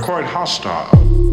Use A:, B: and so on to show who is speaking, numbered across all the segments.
A: quite hostile.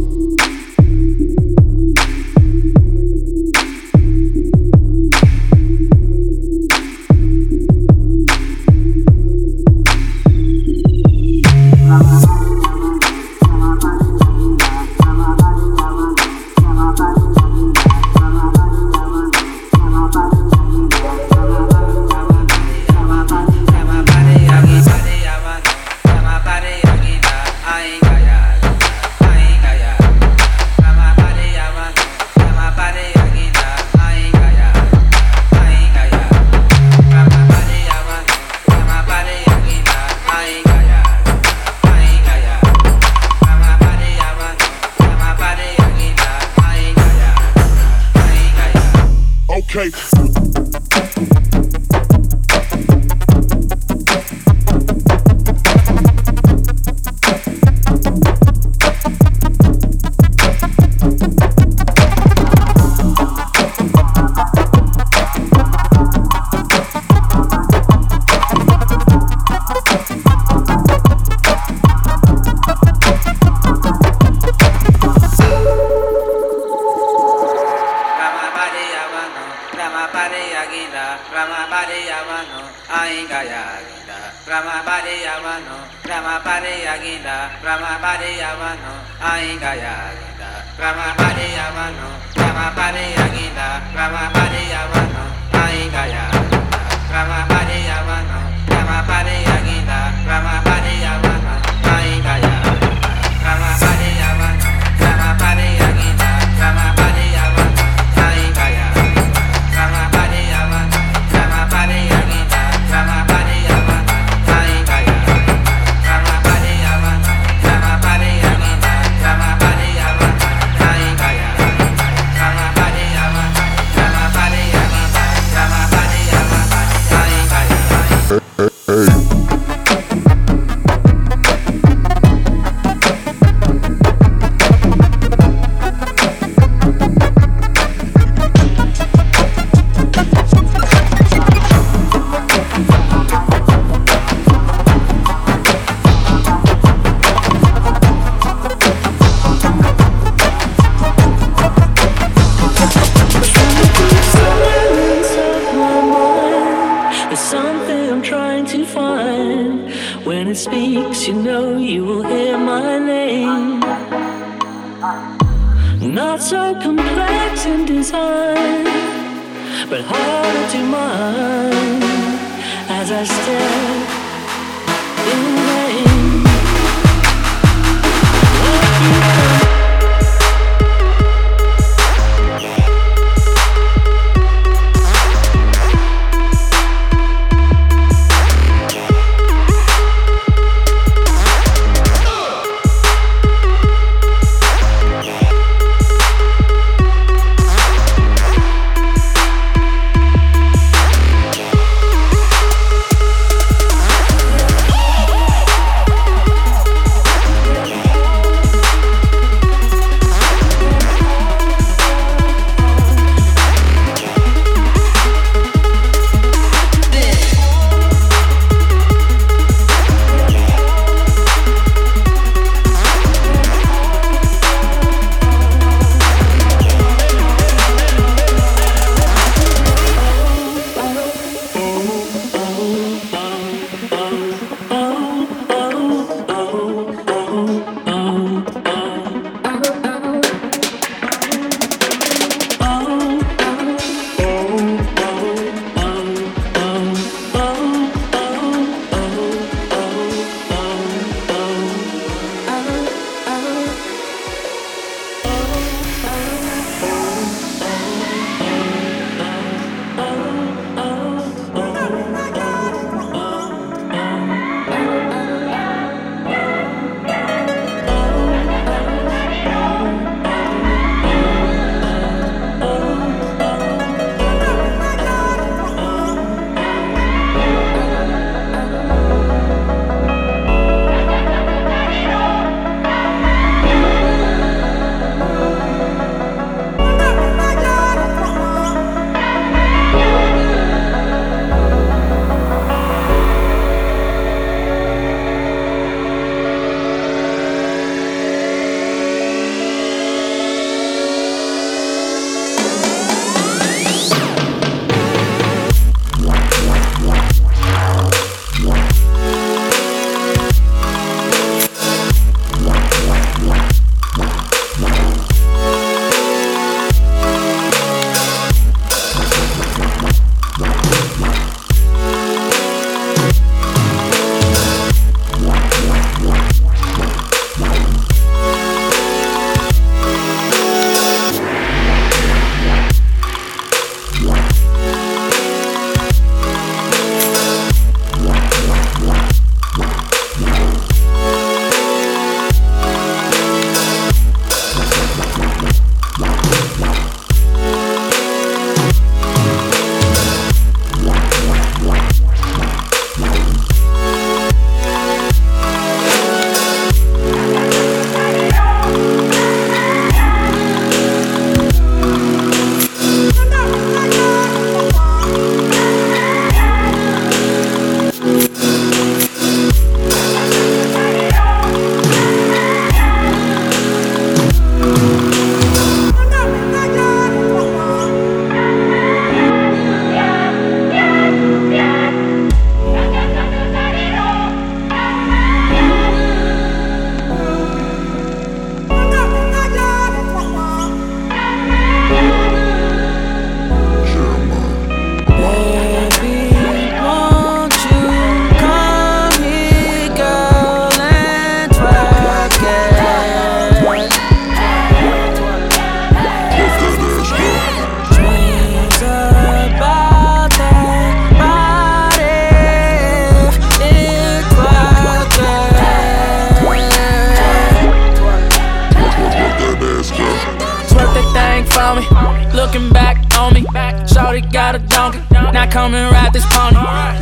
B: Come and ride this pony.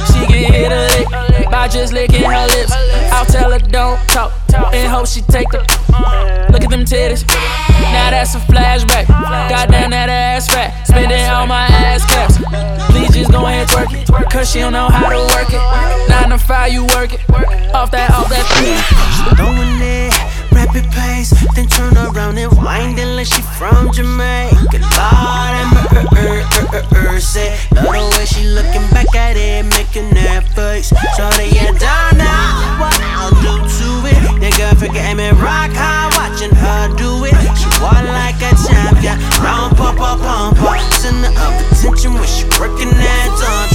B: She can hit a lick by just licking her lips. I'll tell her don't talk and hope she take the. Look at them titties. Now that's a flashback. Goddamn that ass fat. Spending all my ass caps. Please just go ahead twerk it. Cause she don't know how to work it. Nine to five, you work it. Off that, off that.
C: Throwing it, rapid pace, then turn around and wind like she from Jamaica. Round pump up, pump up. Center of attention when she working that on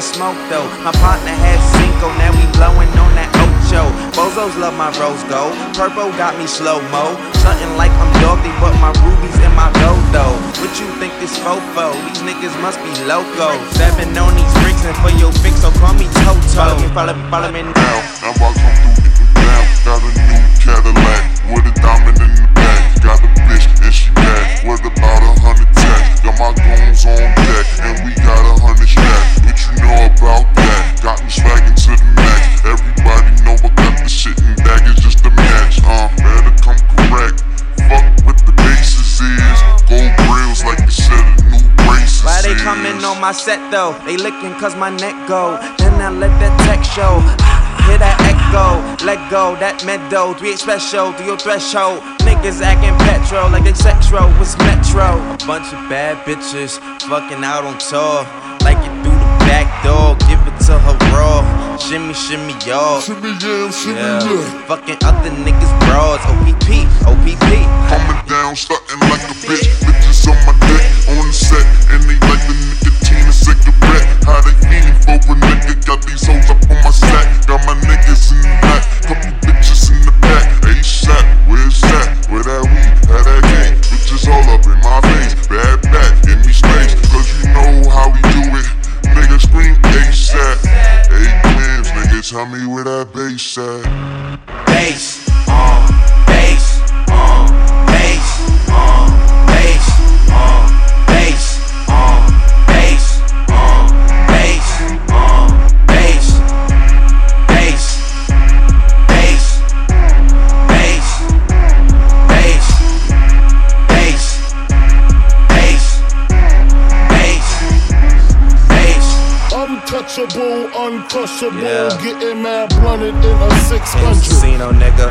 D: smoke though? My partner has Cinco, now we blowing on that Ocho. Bozos love my rose gold. Purple got me slow mo. Something like I'm Dorothy, but my rubies in my gold though. What you think this fofo? These niggas must be loco. Seven on these bricks and for your fix, so call me Toto. Follow me, follow me, follow me now.
E: Got a new Cadillac with a diamond in the back. Got a bitch and she bad. with about a hundred tax? Got my goons on deck and we got a hundred stack. What you know about that? Got me swagging to the max. Everybody know I got the shit in bag. It's just a match. Uh, better come correct. Fuck with the bases is gold grills like you said. New braces. Why they coming on
D: my set though? They licking cause my neck go. Then I let that tech show. Hit that echo, let go, that meadow, three special to your threshold. Niggas acting petro like they sexro was metro. A bunch of bad bitches fucking out on tour. Like it through the back door, give it to her raw. Shimmy, shimmy, y'all.
E: Shimmy, yeah, shimmy,
D: Yeah.
E: yeah.
D: Fucking other niggas' bras. OPP, OPP.
E: Coming down, starting like a bitch. Bitches on my dick, on the set, and they like the cigarette. How they fiending for a nigga? Got these hoes up on my sack. Got my niggas in the back, couple bitches in the back. ASAP, where's that? Where that weed? How that gang? Bitches all up in my face. Bad back, give me space, cause you know how we do it. Nigga scream ASAP. Eight clams, nigga, tell me where that bass at.
D: Bass,
F: uncrushable,
D: Yeah.
F: getting mad blunted in a 600.
D: Casino nigga,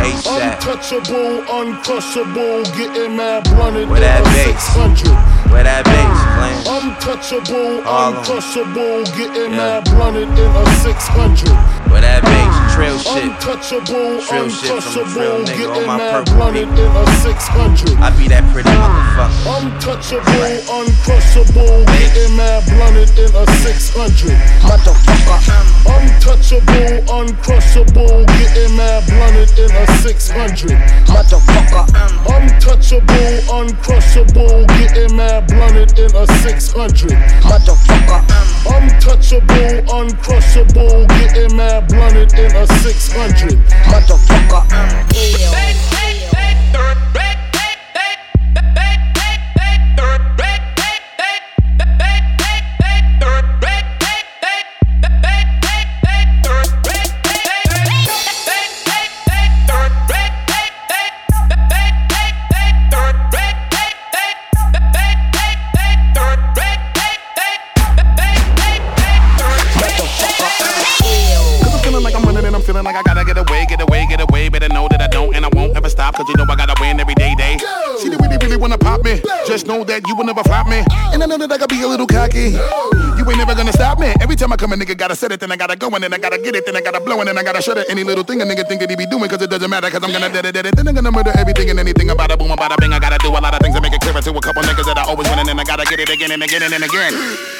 D: ASAP.
F: Untouchable, uncrushable, getting mad blunted
D: Where
F: in a
D: bass?
F: 600.
D: Where that bass playing?
F: Untouchable,
D: Harlem.
F: uncrushable, getting
D: Yeah.
F: mad blunted in a 600.
D: Where that bass? Trill shit.
F: Untouchable,
D: Trill shit from a trill
F: uncrushable,
D: nigga on
F: getting
D: my
F: mad
D: purple
F: blunted in a 600.
D: I be that pretty motherfucker.
F: Untouchable, uncrushable, getting mad blunted in a 600. Untouchable, uncrushable, getting mad blunted in a 600. Motherfucker. Untouchable, uncrushable, getting mad blunted in a 600. Motherfucker. Untouchable, uncrushable, getting mad blunted in a 600.
G: Motherfucker. Cause know that you will never flop me. And I know that I gotta be a little cocky. You ain't never gonna stop me. Every time I come, a nigga gotta set it, then I gotta go, and then I gotta get it, then I gotta blow, and then I gotta shut it. Any little thing a nigga think that he be doing, cause it doesn't matter, cause I'm gonna dead it, dead it. Then I'm gonna murder everything and anything about it, boom, about a bing. I gotta do a lot of things to make it clearer to a couple niggas that I always win, and then I gotta get it again and again and again.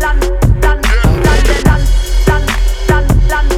H: land, land, land, land, land,
I: land.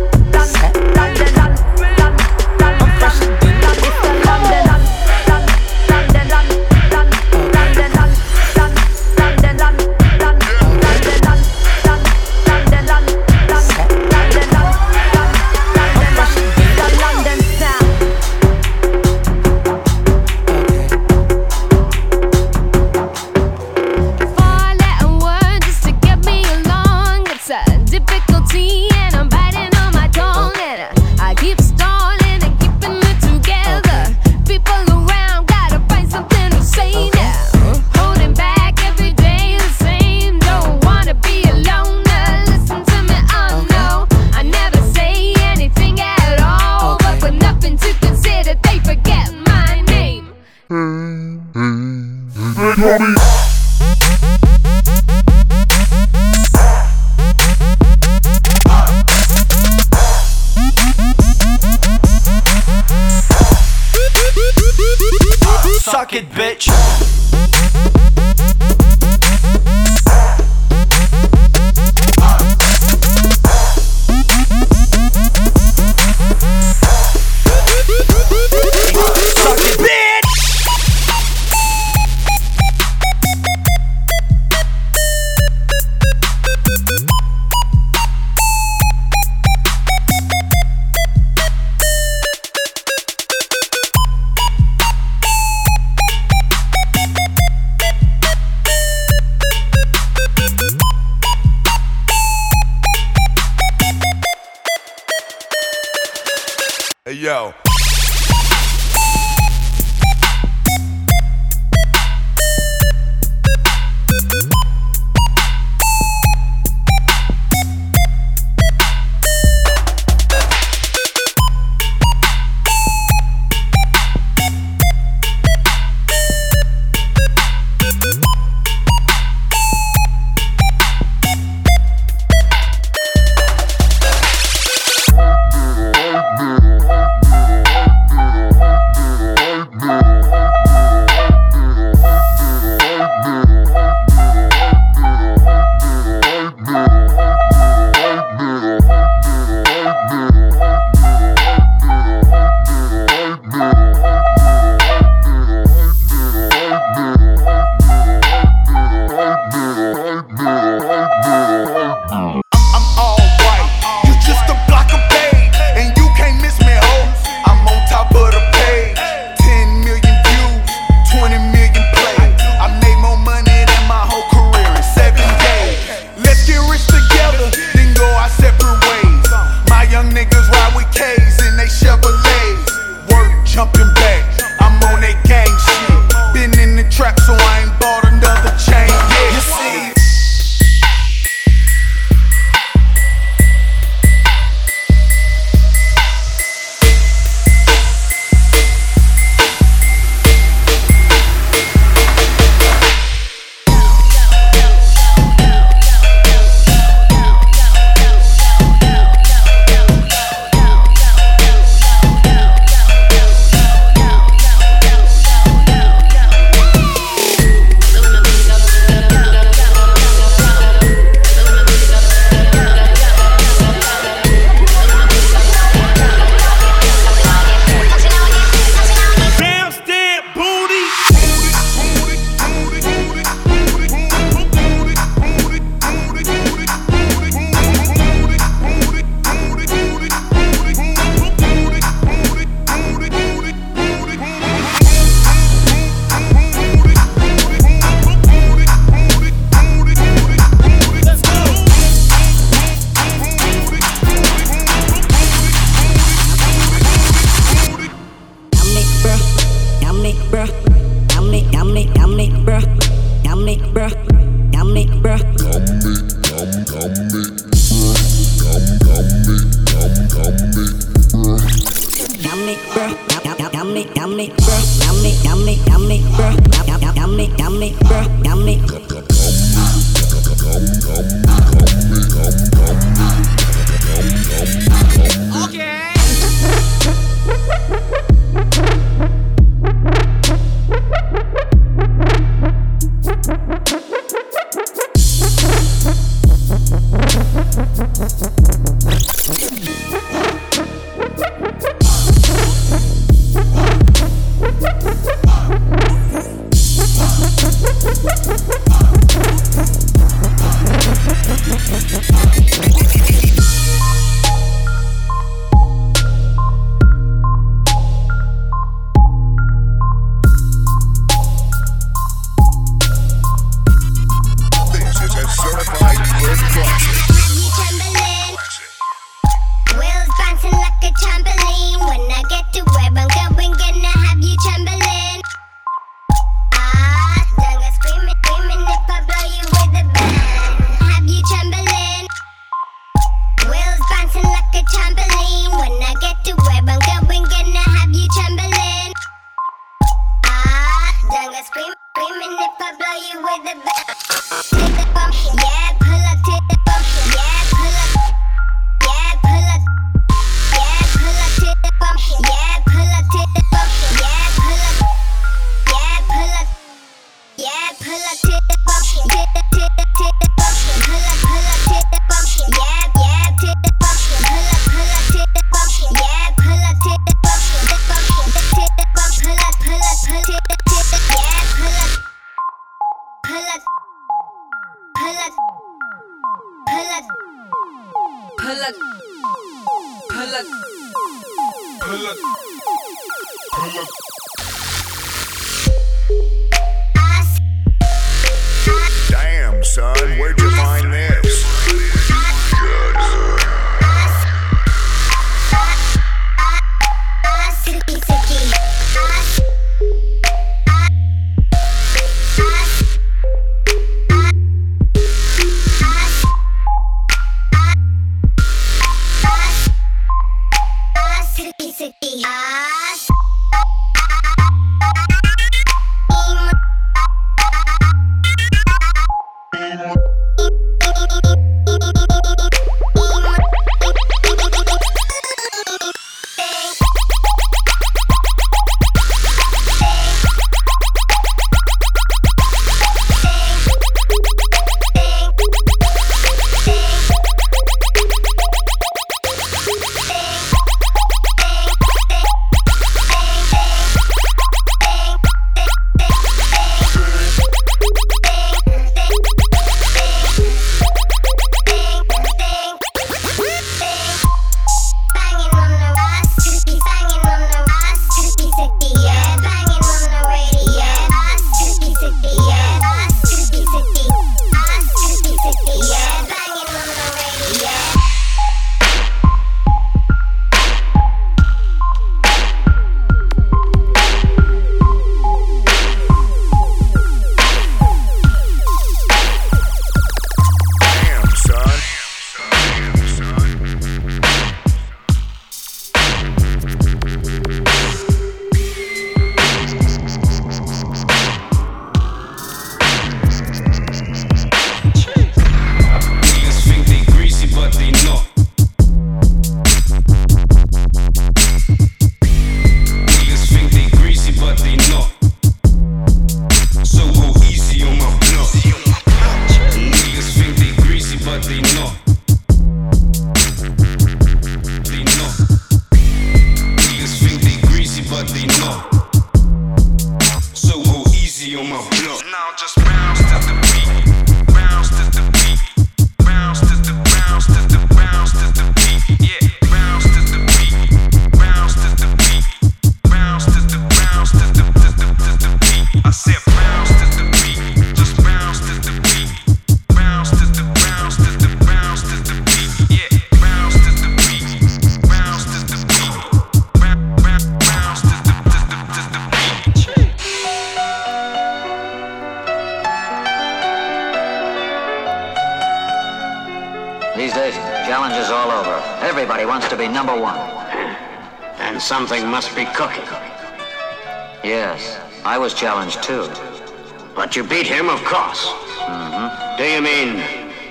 I: You beat him, of course.
H: Mm-hmm.
I: Do you mean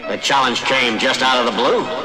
I: the challenge came just out of the blue?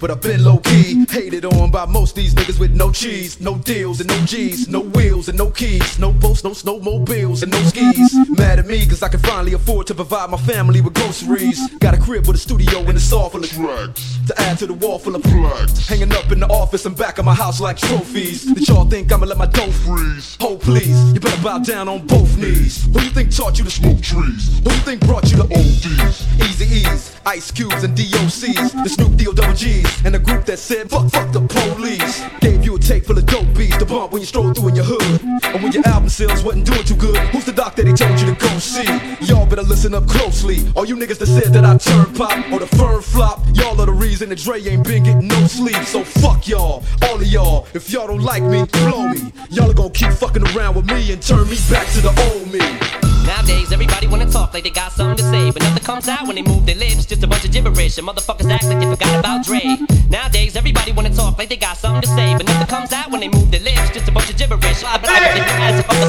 J: But I've been low key. Hated on by most these niggas with no cheese, no deals and no G's, no wheels and no keys, no boats, no snowmobiles and no skis. Mad at me cause I can finally afford to provide my family with groceries. Got a crib with a studio and a saw full of
E: Tracks.
J: to add to the wall full of
E: Flags.
J: Hanging up in the office and back of my house like trophies. That y'all think I'ma let my dough freeze? Oh please, you better bow down on both knees. Who you think taught you to smoke trees? Who you think brought you to ODs? Easy E's, Ice Cubes and DOCs, the Snoop D O double G's, and the group that said fuck fuck the police. Gave you a tape full of dope beats to bump when you stroll through in your hood, And when your album sales wasn't doing too good. Who's the doc that they told you to go see? Y'all better listen up closely. All you niggas that said that I turn pop or the firm flop, y'all are the reason that Dre ain't been getting no sleep. So fuck y'all, all of y'all. If y'all don't like me, blow me. Y'all are gonna keep fucking around with me and turn me back to the old me.
K: Nowadays, everybody wanna talk like they got something to say, but nothing comes out when they move their lips. Just a bunch of gibberish, and motherfuckers act like they forgot about Dre. Nowadays, everybody wanna talk like they got something to say, but nothing comes out when they move their lips. Just a bunch of gibberish. I bet I as if I'm.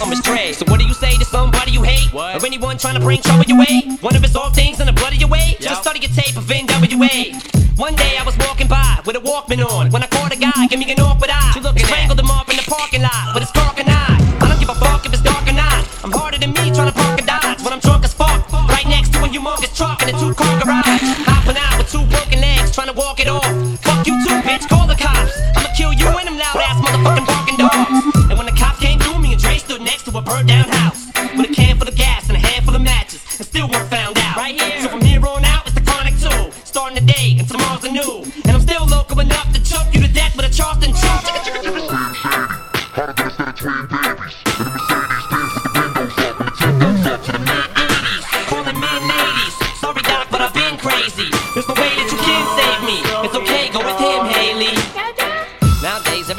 K: So what do you say to somebody you hate, or anyone trying to bring trouble your way? One of his all things in the blood of your way. Just study your tape of NWA. One day I was walking by with a Walkman on when I caught a guy, give me an awkward eye. Strangled him off in the parking lot with his corking eye. I'm than me trying to park a Dodge when I'm drunk as fuck. Right next to a humongous truck in a two car garage. Hopping out with two broken legs trying to walk it off. Fuck you too, bitch, call the cops. I'ma kill you and them loud ass motherfucking barking dogs. And when the cops came through, me and Dre stood next to a burnt down house. With a can full of gas and a handful of matches. And still weren't found out. Right here. So from here on out, it's the chronic two. Starting the day and tomorrow's a new. And I'm still local enough to choke you to death with a Charleston chew.
E: Harder than a set of twin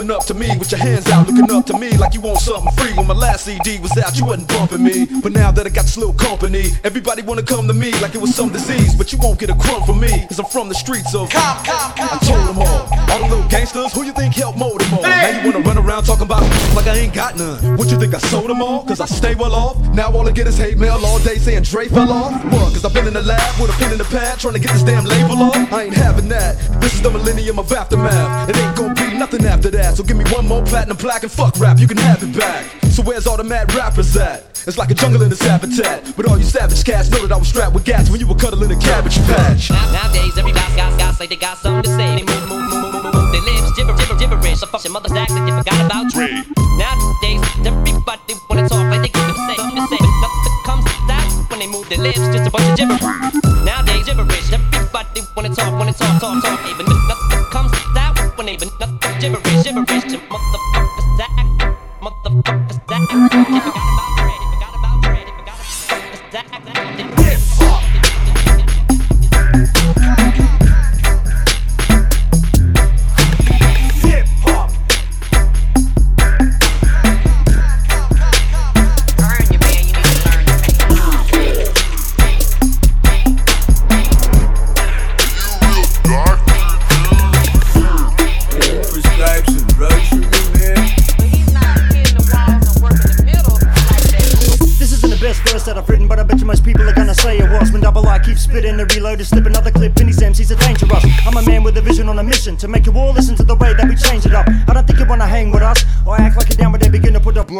J: coming up to me with your hands out, looking up to me like you want something free. When my last CD was out, you wasn't bumping me. But now that I got this little company, everybody wanna come to me like it was some disease. But you won't get a crumb from me, cause I'm from the streets of. I told them all, All the little gangsters, who you think helped mold them all? Now you wanna run around talking about like I ain't got none. What you think I sold them all? Cause I stay well off. Now all I get is hate mail all day saying Dre fell off. What? Cause I've been in the lab with a pen in the pad trying to get this damn label off. I ain't having that. This is the millennium of aftermath. It ain't gonna be nothing after that. So give me one more platinum plaque and fuck rap, you can have it back. So where's all the mad rappers at? It's like a jungle in its habitat. But all you savage cats know that I was strapped with gas when you were cuddling a cabbage patch.
K: Now, nowadays, everybody's got, got, say they got something to say. They move, move, move, move, move. They lips gibber, gibber, gibberish. So fuck your mother's act like they forgot about Dre. Nowadays, everybody wanna talk like they something to say, something to say. But nothing comes out when they move their lips, just a bunch of gibberish. Nowadays, gibberish. Everybody wanna talk, wanna talk, talk, talk. Hey, but nothing comes out when they, but nothing gibberish, gibberish. Your motherfuckers act, motherfuckers act.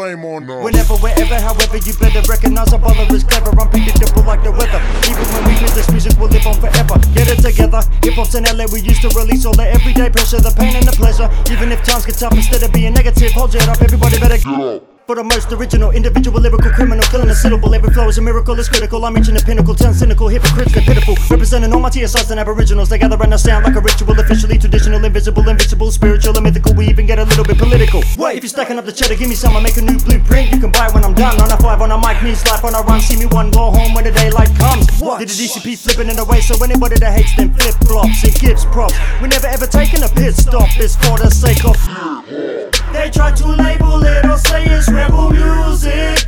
L: Blame on us. Whenever, wherever, however, you better recognize our brother is clever, I'm unpredictable like the weather. Even when we miss this music we'll live on forever. Get it together. Hip hop's in LA, we used to release all the everyday pressure, the pain and the pleasure. Even if times get tough, instead of being negative, hold your head up, everybody better get up. The most original, individual, lyrical, criminal, killing a syllable. Every flow is a miracle, it's critical. I'm reaching the pinnacle, turn cynical, hypocrites, and pitiful. Representing all my TSIs and aboriginals. They gather and I sound like a ritual, officially traditional, invisible, invisible, spiritual, and mythical. We even get a little bit political. Wait, if you're stacking up the cheddar, give me some, I make a new blueprint. You can buy it when I'm done. On a five, on a mic, knees life on a run. See me one, go home when the daylight comes. What? Did the DCP flipping in the way, so anybody that hates them flip flops and gives props. We never ever taking a pit stop, it's for the sake of. They try to label it or say it's rebel music.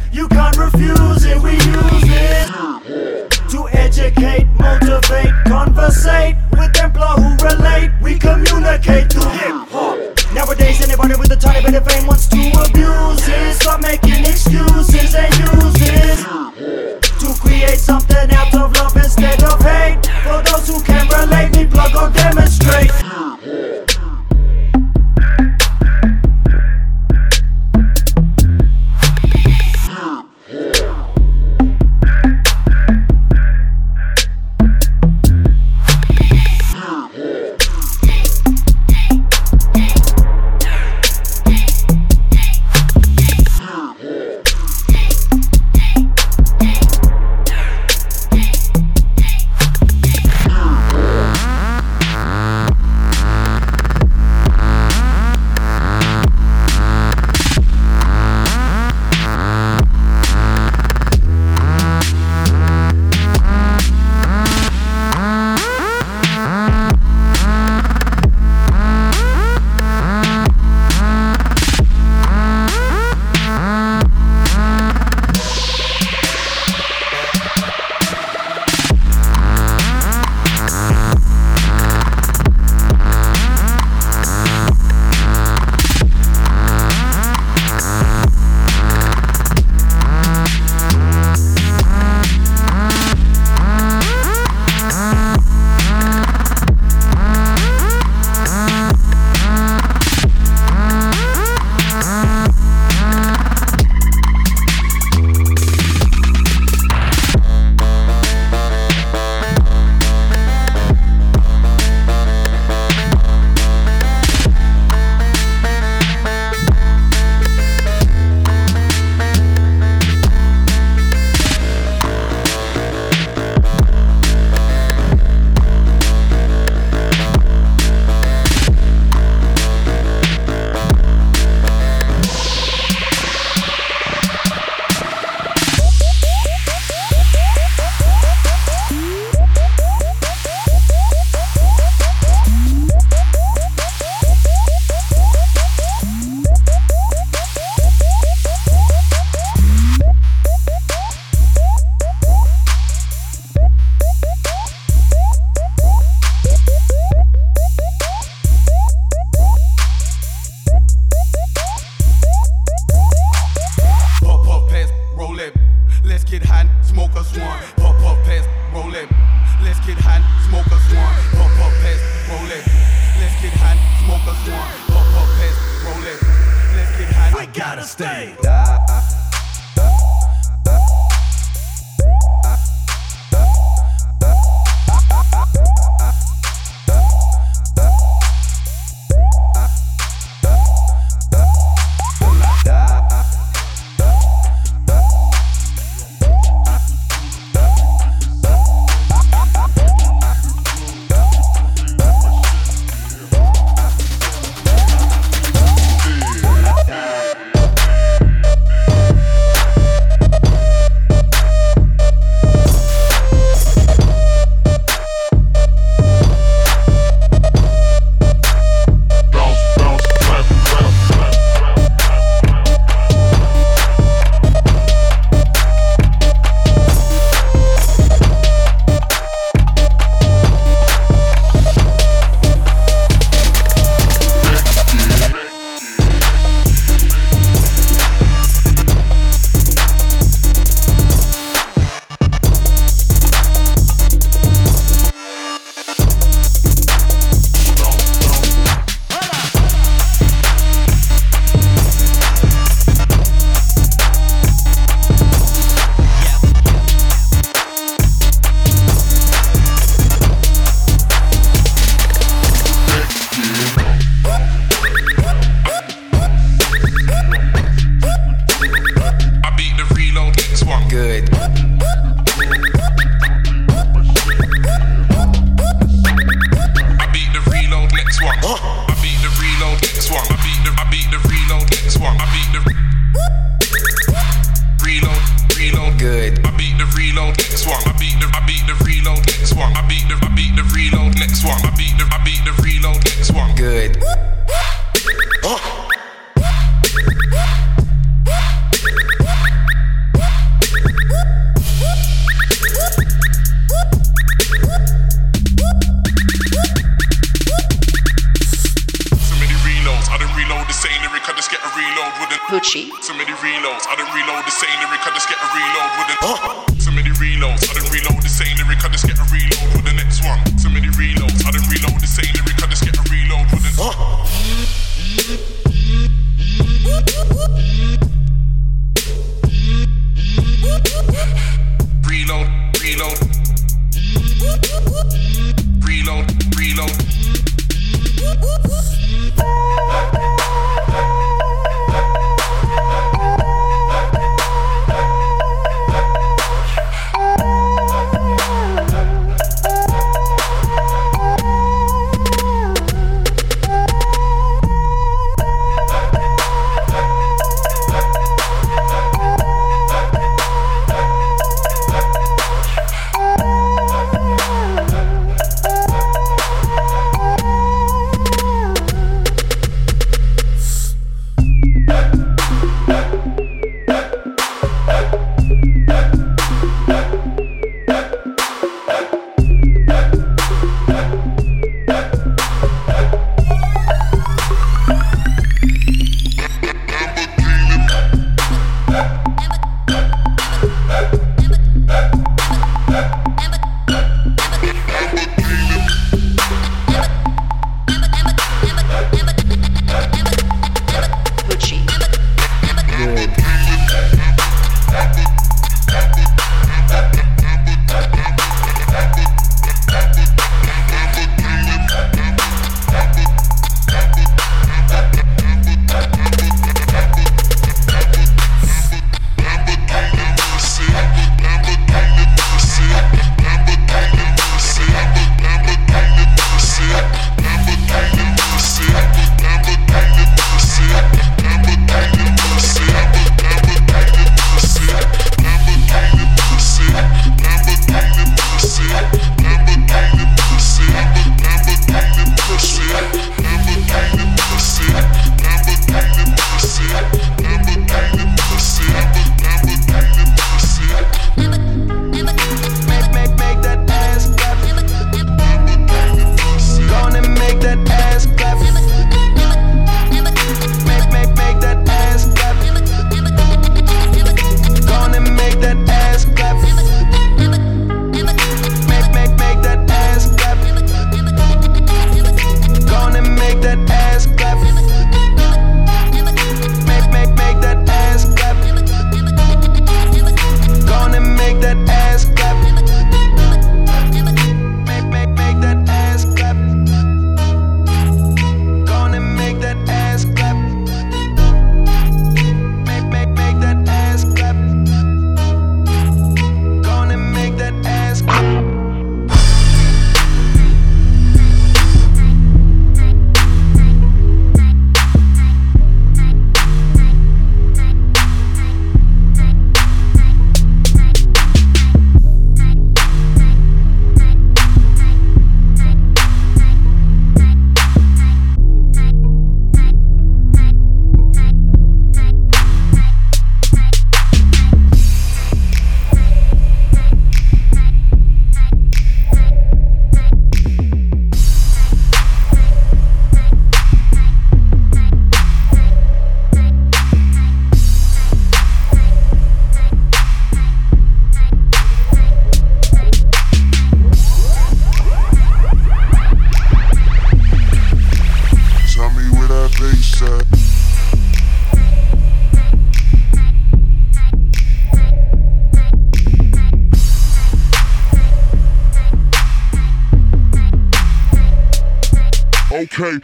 E: Okay.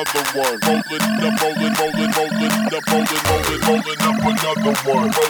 E: another one. Rolling up, rolling, rolling, rolling up, rolling, rolling, rolling up another one.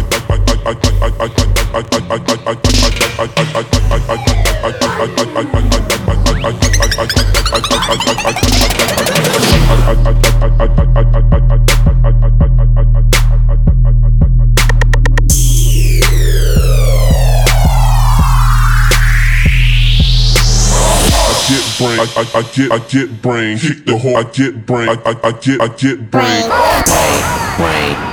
E: get, I get brain. Hit the whole I get brain. I, I, I get, I get brain.
M: brain. brain. brain.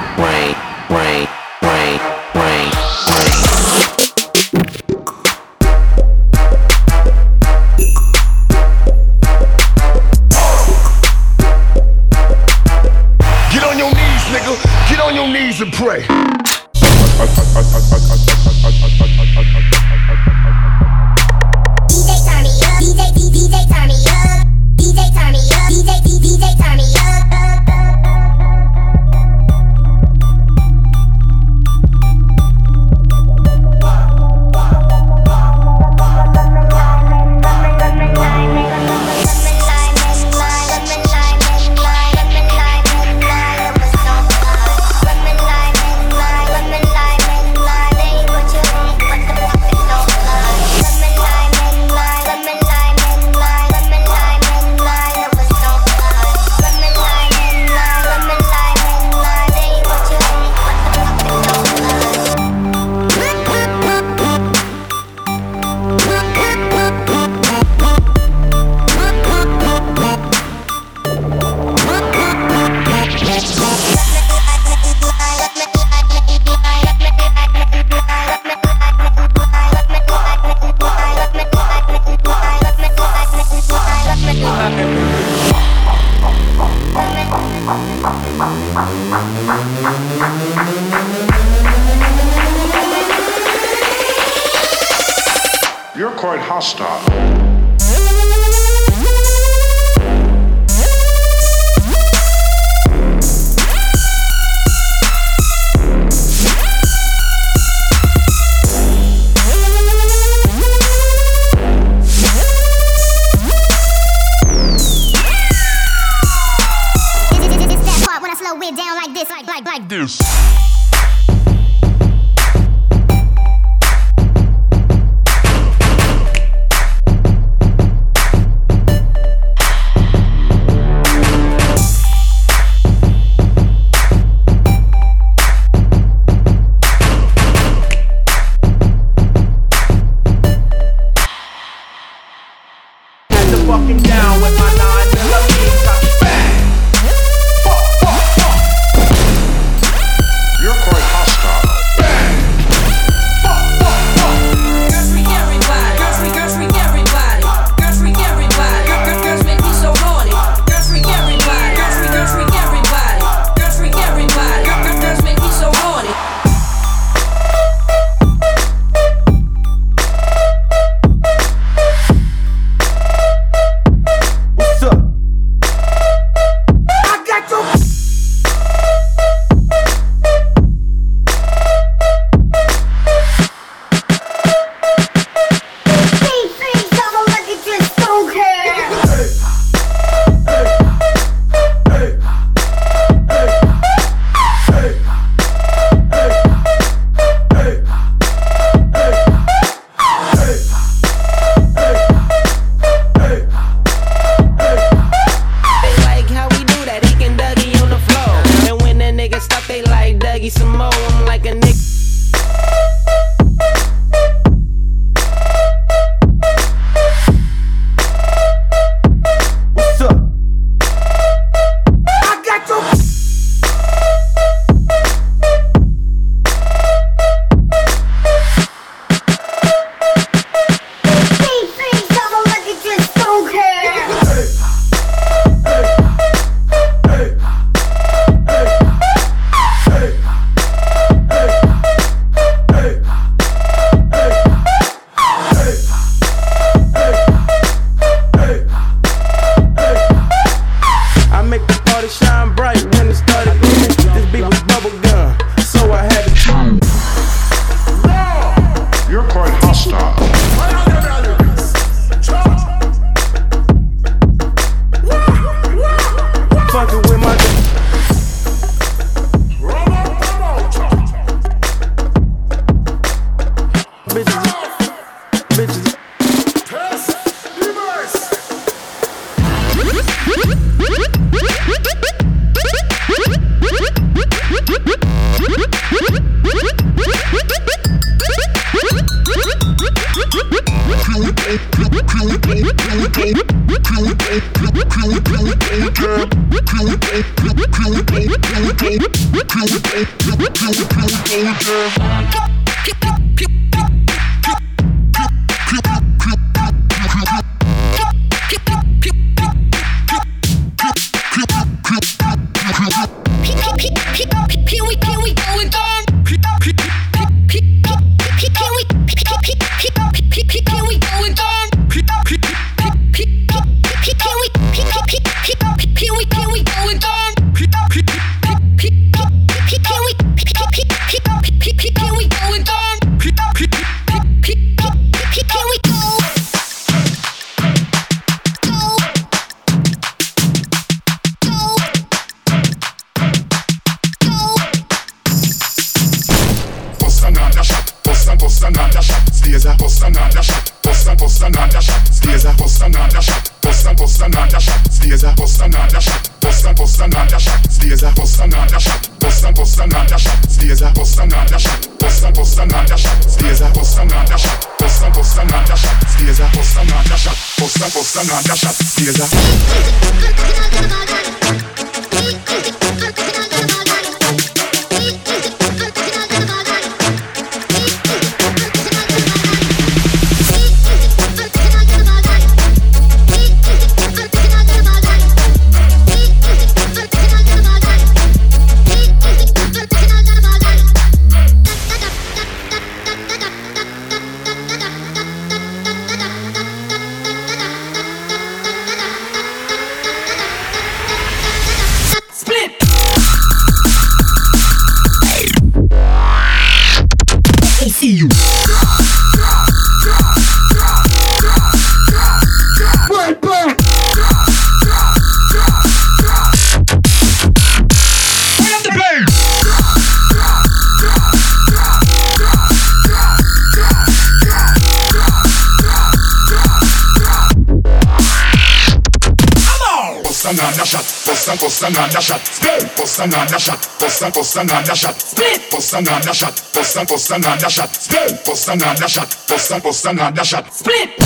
G: Bust another shot, bust and bust another shot,
F: split, bust another shot, bust and bust another shot, split, bust another shot, bust and bust another shot, split.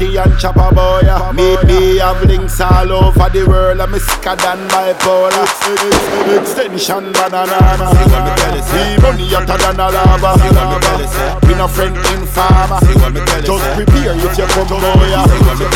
N: Shotty and chopper boy. yeah. Me me have links all over the world. I'm sicker than bipolar. Extension banana.
O: See what me tell you, sir?
N: Money hotter than a lava.
O: Me tell you.
N: We no friend in farmer.
O: See what me tell you,
N: Just prepare if you come boy. yeah.
O: See what me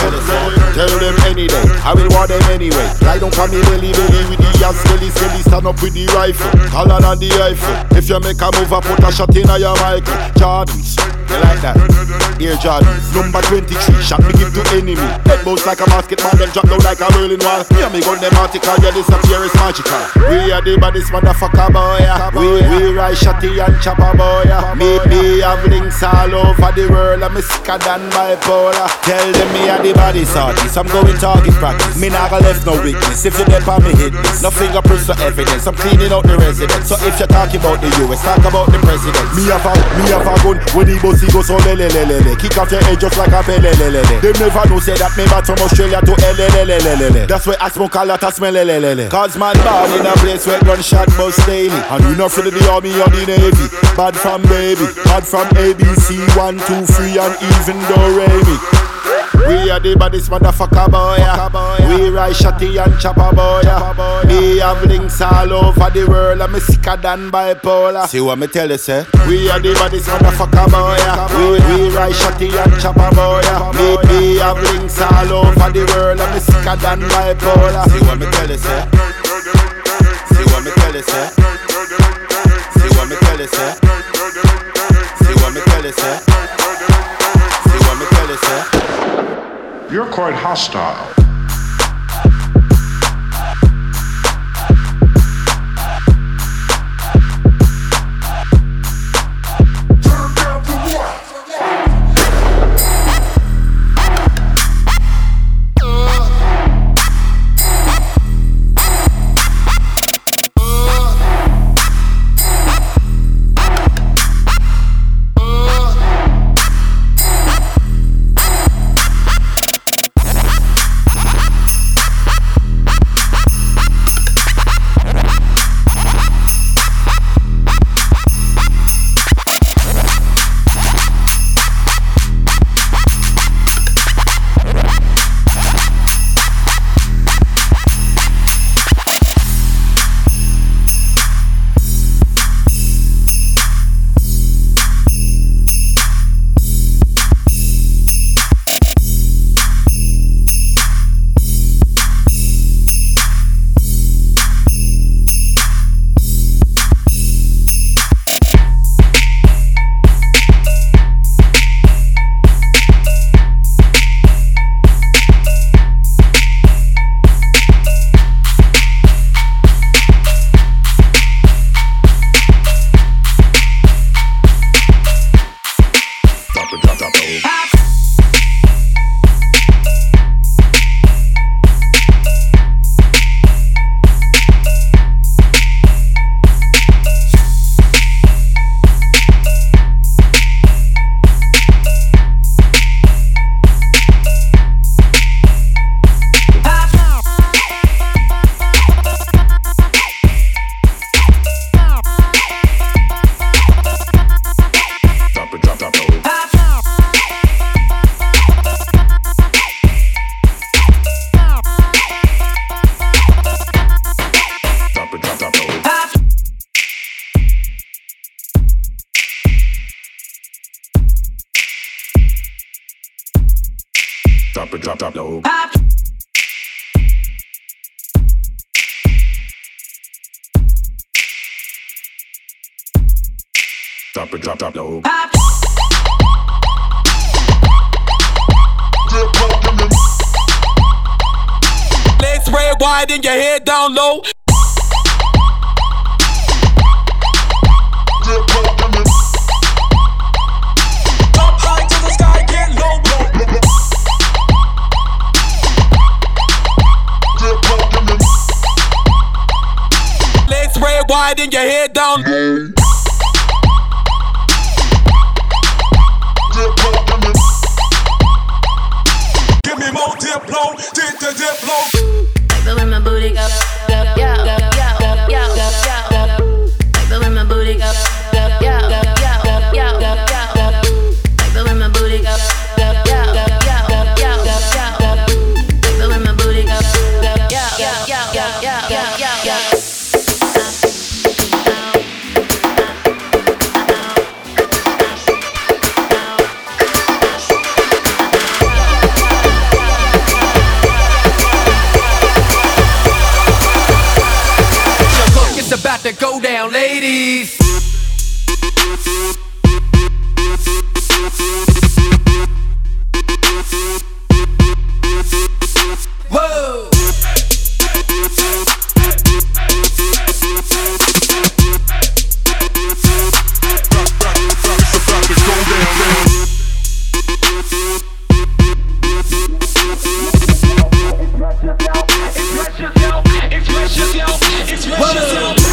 O: tell
N: them any day, I will want them anyway. Lie down for me belly belly with the ass belly skelly stand up with the rifle, taller than the rifle. If you make a move, I put a shot in your Michael Jordans. You like that? Dear Jordans, number 23, shot me give to enemy. Head bounce like a basketball, then drop down like a rolling wall. And me gun them article, yeah, disappear is magical. We are the baddest motherfucker boy. yeah. We ride shotty and chopper boy. Uh. Me me have links all over the world. I'm sicker than bipolar.
O: Tell them me a the baddest artist. I'm going target practice. Me gonna left no weakness. If you dip on me hit this, no fingerprints for evidence. I'm cleaning out the residence. So if you're talking about the US, talk about the president.
N: Me have a, me have a gun when the bossy go so lele lele lele. Kick off your head just like a pele lele lele. Them never know say that me back from Australia to lele lele lele lele. That's why I smoke a lot of smell lele lele. Cause man born in a place where gunshot bust daily. And not afraid of the army or the navy. Bad from baby, bad from ABC, one, two, three, and even though Remy. We are the baddest motherfucker boy. We ride shotty and chopper boy. Me have links all over the world. I'm sicker than bipolar.
O: See what me tell you, sir?
N: We are the baddest motherfucker boy. We we ride shotty and chopper boy. Me me have links all over the world. I'm sicker than bipolar.
O: See what me tell you, sir? See what me tell you, sir? See what me tell? See what me tell? See what me tell?
P: You're quite hostile.
Q: to go down,
R: ladies. Whoa! It's precious, yo.
S: It's precious,